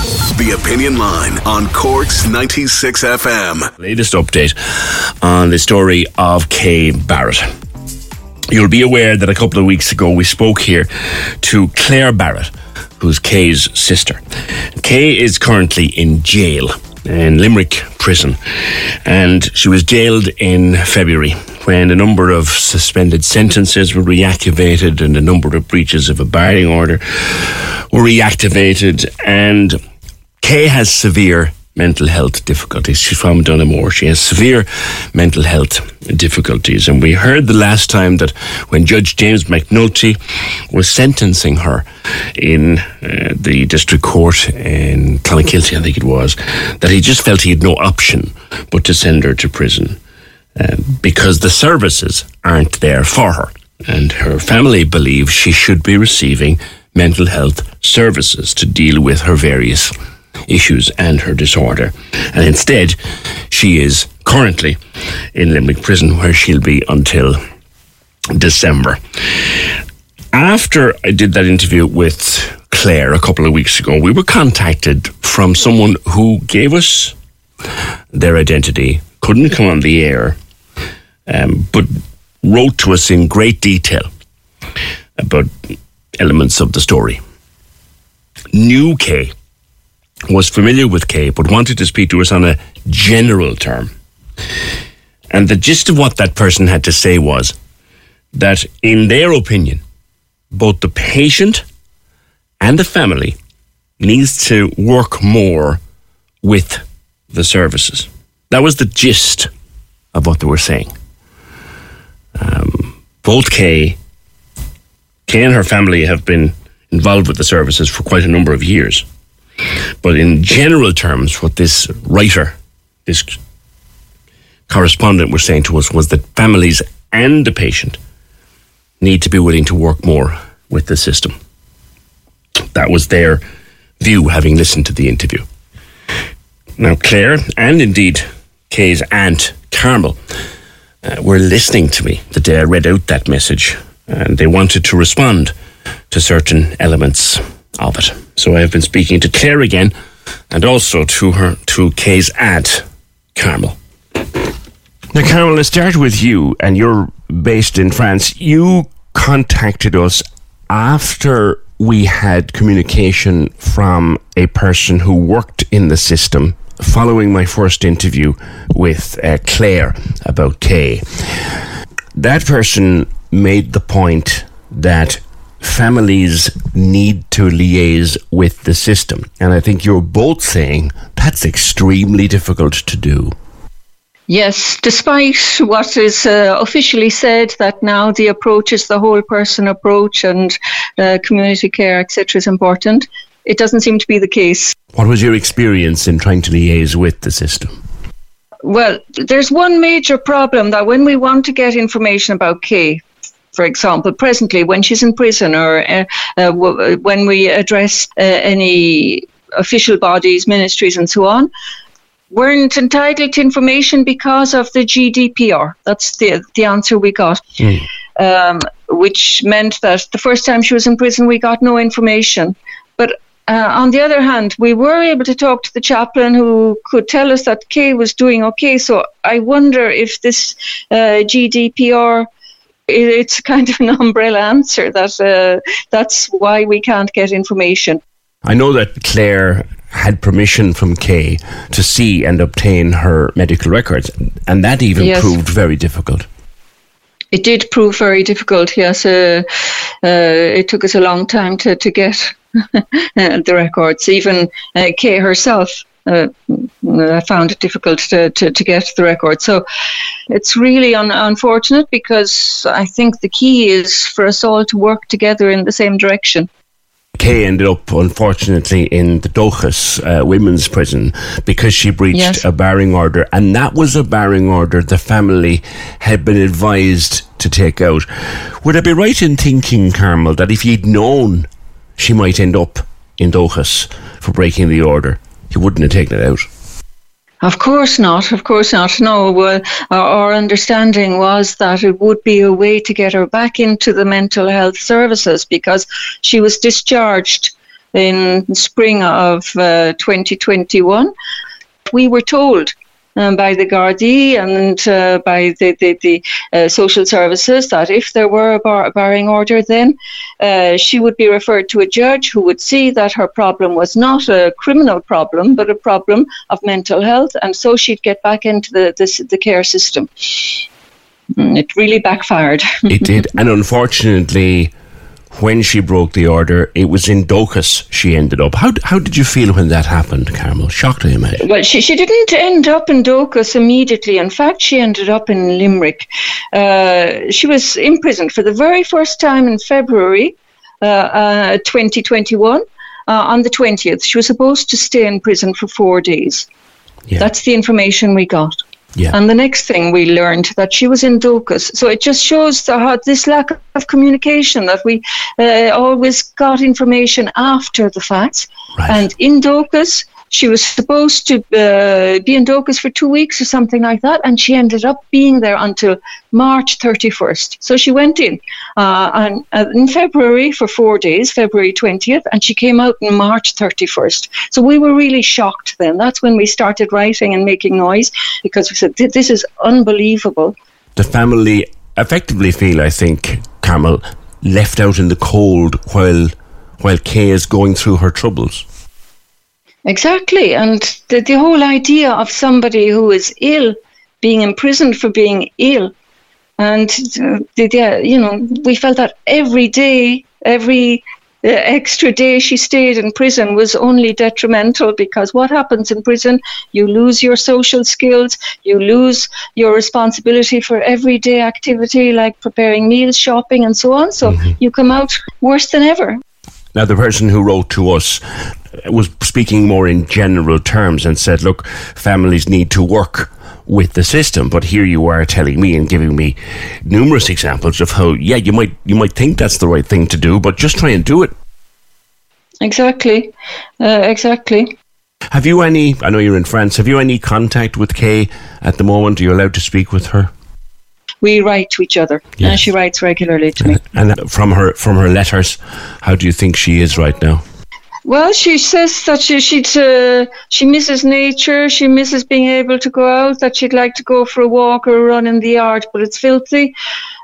The Opinion Line on Cork's 96 FM. Latest update on the story of Kay Barrett. You'll be aware that a couple of weeks ago we spoke here to Claire Barrett, who's Kay's sister. Kay is currently in jail in Limerick prison, and she was jailed in February when a number of suspended sentences were reactivated and a number of breaches of a barring order were reactivated, and Kay has severe mental health difficulties. She's from Donaghmore. She has severe mental health difficulties. And we heard the last time that when Judge James McNulty was sentencing her in uh, the district court in Clonakilty, I think it was, that he just felt he had no option but to send her to prison uh, because the services aren't there for her. And her family believe she should be receiving mental health services to deal with her various issues and her disorder. And instead, she is currently in Limerick Prison, where she'll be until December. After I did that interview with Claire a couple of weeks ago, we were contacted from someone who gave us their identity, couldn't come on the air, um, but wrote to us in great detail about elements of the story. Knew Kay was familiar with Kay, but wanted to speak to us on a general term. And the gist of what that person had to say was that, in their opinion, both the patient and the family needs to work more with the services. That was the gist of what they were saying. Um, both Kay, Kay and her family have been involved with the services for quite a number of years. But in general terms, what this writer, this correspondent was saying to us was that families and the patient need to be willing to work more with the system. That was their view, having listened to the interview. Now, Claire, and indeed Kay's aunt, Carmel, uh, were listening to me the day I read out that message, and they wanted to respond to certain elements of it. So I have been speaking to Claire again and also to her to Kay's aunt, Carmel. Now, Carmel, let's start with you, and you're based in France. You contacted us after we had communication from a person who worked in the system following my first interview with uh, Claire about Kay. That person made the point that families need to liaise with the system. And I think you're both saying that's extremely difficult to do. Yes, despite what is uh, officially said that now the approach is the whole person approach and uh, community care, etc., is important, it doesn't seem to be the case. What was your experience in trying to liaise with the system? Well, there's one major problem that when we want to get information about Kay, for example, presently when she's in prison or uh, uh, w- when we address uh, any official bodies, ministries, and so on, weren't entitled to information because of the GDPR. That's the, the answer we got. Mm. Um, which meant that the first time she was in prison, we got no information. But uh, on the other hand, we were able to talk to the chaplain who could tell us that Kay was doing okay. So I wonder if this uh, GDPR it's kind of an umbrella answer that uh, that's why we can't get information. I know that Claire had permission from Kay to see and obtain her medical records, and that even Yes. proved very difficult. It did prove very difficult, yes. Uh, uh, it took us a long time to, to get uh, the records. Even uh, Kay herself uh, uh, found it difficult to, to, to get the record. So it's really un- unfortunate because I think the key is for us all to work together in the same direction. Kay ended up, unfortunately, in the Dochas uh, women's prison because she breached Yes. a barring order, and that was a barring order the family had been advised to take out. Would I be right in thinking, Carmel, that if you'd known she might end up in Dochas for breaking the order, you wouldn't have taken it out? Of course not. Of course not. No, well, our, understanding was that it would be a way to get her back into the mental health services because she was discharged in spring of uh, 2021. We were told um, by the Gardaí and uh, by the, the, the uh, social services that if there were a bar- barring order, then uh, she would be referred to a judge who would see that her problem was not a criminal problem, but a problem of mental health, and so she'd get back into the, the, the care system. Mm, It really backfired. It did, and unfortunately, when she broke the order, it was in Dochas she ended up. How, how did you feel when that happened, Carmel? Shocked, I imagine. Well, she, she didn't end up in Dochas immediately. In fact, she ended up in Limerick. Uh, she was imprisoned for the very first time in February uh, uh, 2021 uh, on the 20th. She was supposed to stay in prison for four days. Yeah. That's the information we got. Yeah. And the next thing we learned that she was in Dochas. So it just shows the, how this lack of communication that we uh, always got information after the facts. Right. And in Dochas, she was supposed to uh, be in Dochas for two weeks or something like that, and she ended up being there until March 31st. So she went in uh, and, uh, in February for four days, February 20th, and she came out on March 31st. So we were really shocked then. That's when we started writing and making noise because we said, This is unbelievable. the family effectively feel, I think, Carmel, left out in the cold while while Kay is going through her troubles. Exactly. And the, the whole idea of somebody who is ill being imprisoned for being ill. And, uh, the, the, you know, we felt that every day, every uh, extra day she stayed in prison was only detrimental because what happens in prison, you lose your social skills, you lose your responsibility for everyday activity like preparing meals, shopping, and so on. So you come out worse than ever. Now, the person who wrote to us uh, was speaking more in general terms and said, look, families need to work with the system. But here you are telling me and giving me numerous examples of how, yeah, you might you might think that's the right thing to do, but just try and do it. Exactly. Uh, exactly. Have you any, I know you're in France, have you any contact with Kay at the moment? Are you allowed to speak with her? We write to each other, and she writes regularly to me. And from her from her letters, how do you think she is right now? Well, she says that she she'd, uh, she misses nature, she misses being able to go out, that she'd like to go for a walk or a run in the yard, but it's filthy.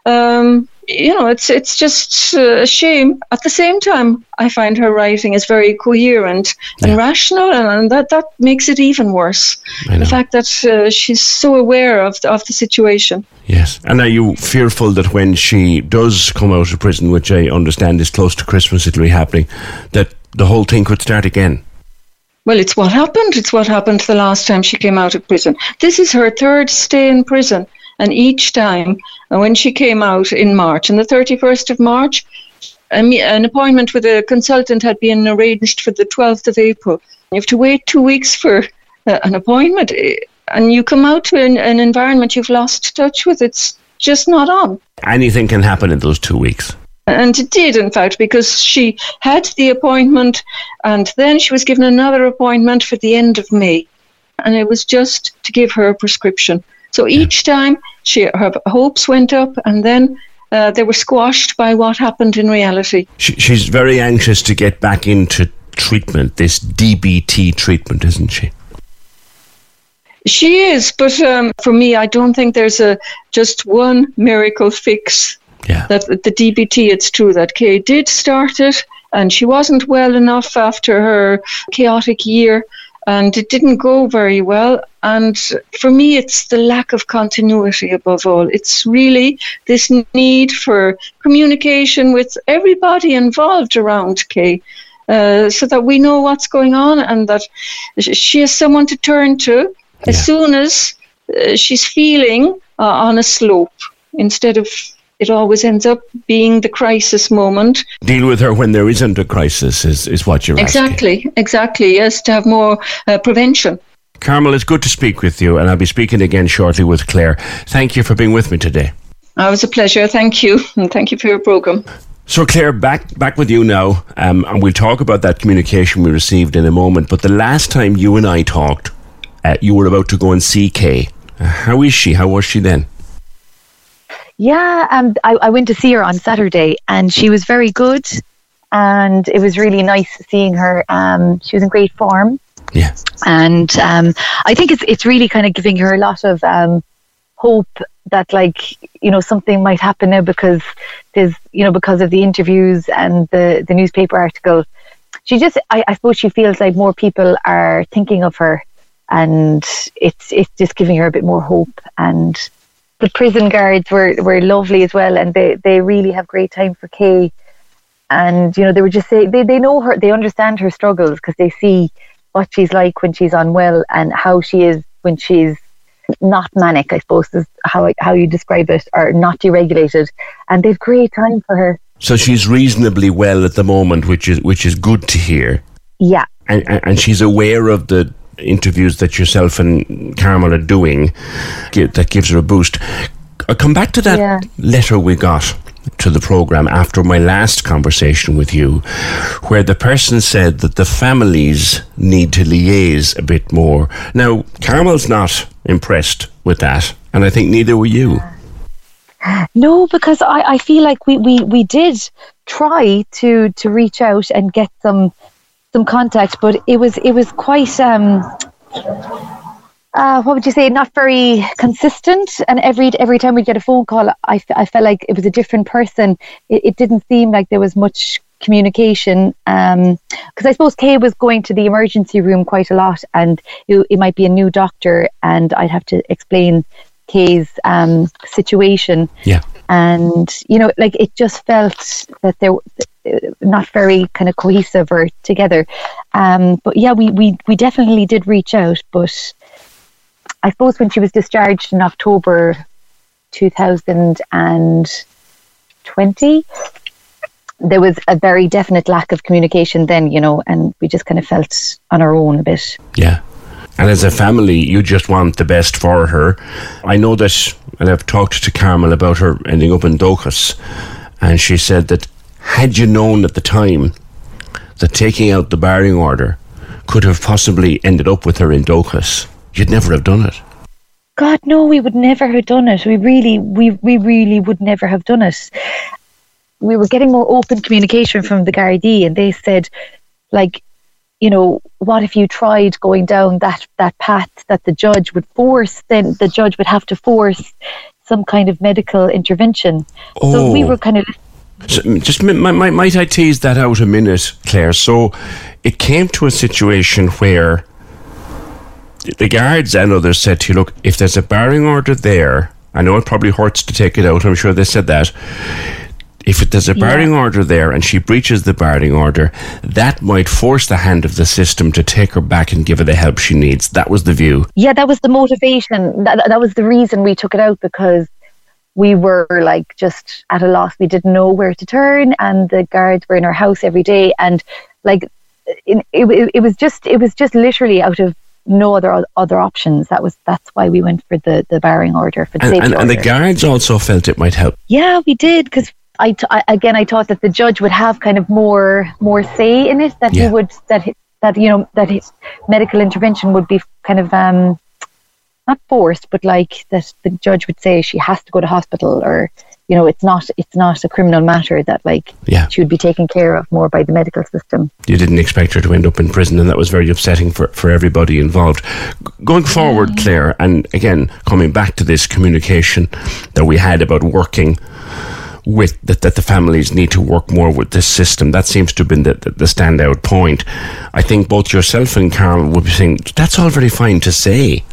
Um, you know, it's it's just uh, a shame. At the same time, I find her writing is very coherent and Yeah. rational, and, and that that makes it even worse. The fact that uh, she's so aware of the, of the situation. Yes. And are you fearful that when she does come out of prison, which I understand is close to Christmas, it'll be happening, that the whole thing could start again? Well, it's what happened. It's what happened the last time she came out of prison. This is her third stay in prison. And each time, uh, when she came out in March, on the 31st of March, an appointment with a consultant had been arranged for the 12th of April. You have to wait two weeks for uh, an appointment, eh, and you come out to an, an environment you've lost touch with. It's just not on. Anything can happen in those two weeks. And it did, in fact, because she had the appointment and then she was given another appointment for the end of May. And it was just to give her a prescription. So each time she, her hopes went up and then uh, they were squashed by what happened in reality. She, she's very anxious to get back into treatment, this DBT treatment, isn't she? She is, but um, for me, I don't think there's a just one miracle fix Yeah. That the DBT, it's true that Kay did start it, and she wasn't well enough after her chaotic year, and it didn't go very well. And for me, it's the lack of continuity above all. It's really this need for communication with everybody involved around Kay. Uh, so that we know what's going on and that she has someone to turn to as Yeah. soon as uh, she's feeling uh, on a slope instead of it always ends up being the crisis moment. Deal with her when there isn't a crisis is, is what you're asking. Exactly, exactly. Yes, to have more uh, prevention. Carmel, it's good to speak with you, and I'll be speaking again shortly with Claire. Thank you for being with me today. Uh, It was a pleasure. Thank you. And thank you for your program. So, Claire, back back with you now, um, and we'll talk about that communication we received in a moment. But the last time you and I talked, uh, you were about to go and see Kay. Uh, how is she? How was she then? Yeah, um, I, I went to see her on Saturday, and she was very good, and it was really nice seeing her. Um, she was in great form, Yeah, and um, I think it's it's really kind of giving her a lot of um, hope that like you know something might happen now because there's you know because of the interviews and the the newspaper article. She just I, I suppose she feels like more people are thinking of her, and it's it's just giving her a bit more hope. And the prison guards were, were lovely as well and they, they really have great time for Kay. And you know they were just saying they, they know her they understand her struggles because they see what she's like when she's unwell and how she is when she's not manic I suppose is how I- how you describe it or not deregulated and they've great time for her so she's reasonably well at the moment, which is which is good to hear. yeah and, and and she's aware of the interviews that yourself and Carmel are doing that gives her a boost. I'll come back to that Yeah. letter we got to the program after my last conversation with you, where the person said that the families need to liaise a bit more. Now, Carmel's not impressed with that, and I think neither were you. No, because I, I feel like we, we, we did try to to reach out and get some some contact, but it was it was quite um uh, what would you say? Not very consistent. And every every time we get a phone call, I, I felt like it was a different person. It, it didn't seem like there was much communication. Because I suppose Kay was going to the emergency room quite a lot, and it, it might be a new doctor, and I'd have to explain Kay's um, situation Yeah. and you know like it just felt that they were not very kind of cohesive or together um but yeah we we, we definitely did reach out but i suppose when she was discharged in october 2020 there was a very definite lack of communication then you know and we just kind of felt on our own a bit Yeah. And as a family, you just want the best for her. I know that, and I've talked to Carmel about her ending up in Dochas, and she said that had you known at the time that taking out the barring order could have possibly ended up with her in Dochas, you'd never have done it. God, no, we would never have done it. We really, we, we really would never have done it. We were getting more open communication from the Gardaí, and they said, like, you know, what if you tried going down that that path that the judge would force? Then the judge would have to force some kind of medical intervention. So we Oh. were kind of So, just mi- mi- mi- might I tease that out a minute, Claire? So it came to a situation where the guards and others said to you, look, if there's a barring order there, I know it probably hurts to take it out, I'm sure they said that. If there's a barring order there and she breaches the barring order, that might force the hand of the system to take her back and give her the help she needs. That was the view. Yeah, that was the motivation. That, that was the reason we took it out because we were like just at a loss. We didn't know where to turn, and the guards were in our house every day, and like it, it, it was just it was just literally out of no other other options. That was that's why we went for the the barring order for the And, and, and the guards also felt it might help. Yeah, we did because I, t- I again I thought that the judge would have kind of more more say in it that Yeah. he would that he, that you know that his medical intervention would be kind of um not forced but like that the judge would say she has to go to hospital or you know it's not it's not a criminal matter that like Yeah. she would be taken care of more by the medical system. you didn't expect her to end up in prison, and that was very upsetting for, for everybody involved. Going forward, Claire, and again, coming back to this communication that we had about working with that, that the families need to work more with this system. That seems to have been the, the, the standout point. I think both yourself and Carl would be saying that's all very fine to say,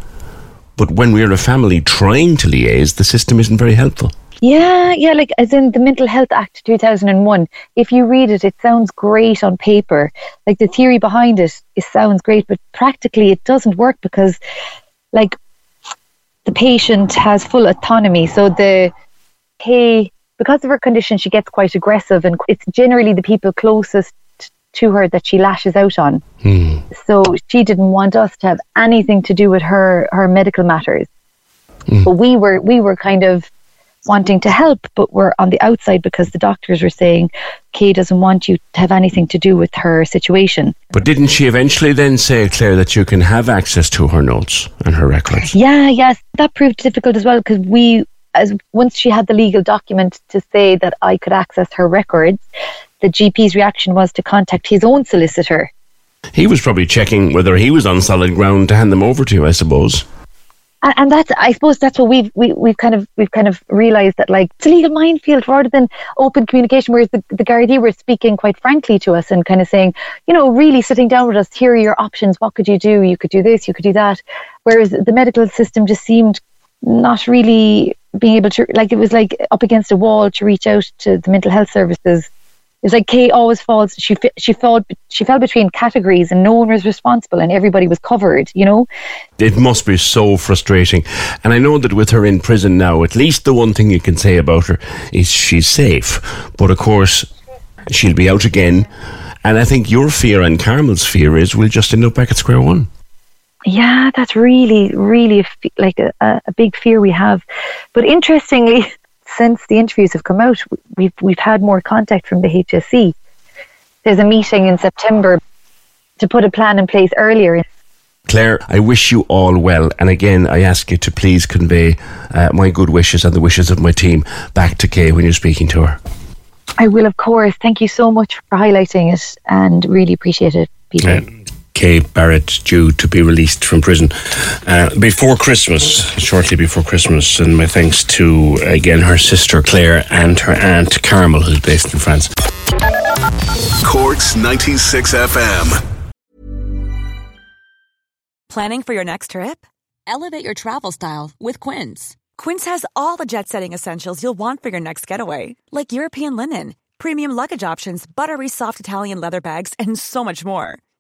but when we're a family trying to liaise, the system isn't very helpful. Yeah, yeah, like as in the Mental Health Act 2001. If you read it, it sounds great on paper. Like the theory behind it, it sounds great, but practically it doesn't work because, like, the patient has full autonomy. So the Kay, because of her condition, she gets quite aggressive, and it's generally the people closest to her that she lashes out on. Hmm. So she didn't want us to have anything to do with her her medical matters. Hmm. But we were we were kind of wanting to help, but we're on the outside because the doctors were saying Kay doesn't want you to have anything to do with her situation. But didn't she eventually then say, Claire, that you can have access to her notes and her records? Yeah, yes, that proved difficult as well because we, as once she had the legal document to say that I could access her records, the GP's reaction was to contact his own solicitor. He was probably checking whether he was on solid ground to hand them over to you, I suppose. And, and that's, I suppose, that's what we've we, we've kind of we've kind of realised that like it's a legal minefield rather than open communication. Whereas the the Gardaí were speaking quite frankly to us and kind of saying, you know, really sitting down with us. Here are your options. What could you do? You could do this. You could do that. Whereas the medical system just seemed not really being able to like it was like up against a wall to reach out to the mental health services. It's like Kay always falls. She she fell she fell between categories, and no one was responsible, and everybody was covered. You know. It must be so frustrating. And I know that with her in prison now, at least the one thing you can say about her is she's safe. But of course, she'll be out again. And I think your fear and Carmel's fear is we'll just end up back at square one. Yeah, that's really, really a like a a big fear we have. But interestingly, since the interviews have come out, we've we've had more contact from the HSE. There's a meeting in September to put a plan in place earlier. Claire, I wish you all well. And again, I ask you to please convey uh, my good wishes and the wishes of my team back to Kay when you're speaking to her. I will, of course. Thank you so much for highlighting it, and really appreciate it, Peter. Uh, Kay Barrett due to be released from prison uh, before Christmas, shortly before Christmas. And my thanks to, again, her sister Claire and her aunt Carmel, who's based in France. Corks 96 FM. Planning for your next trip? Elevate your travel style with Quince. Quince has all the jet setting essentials you'll want for your next getaway, like European linen, premium luggage options, buttery soft Italian leather bags, and so much more.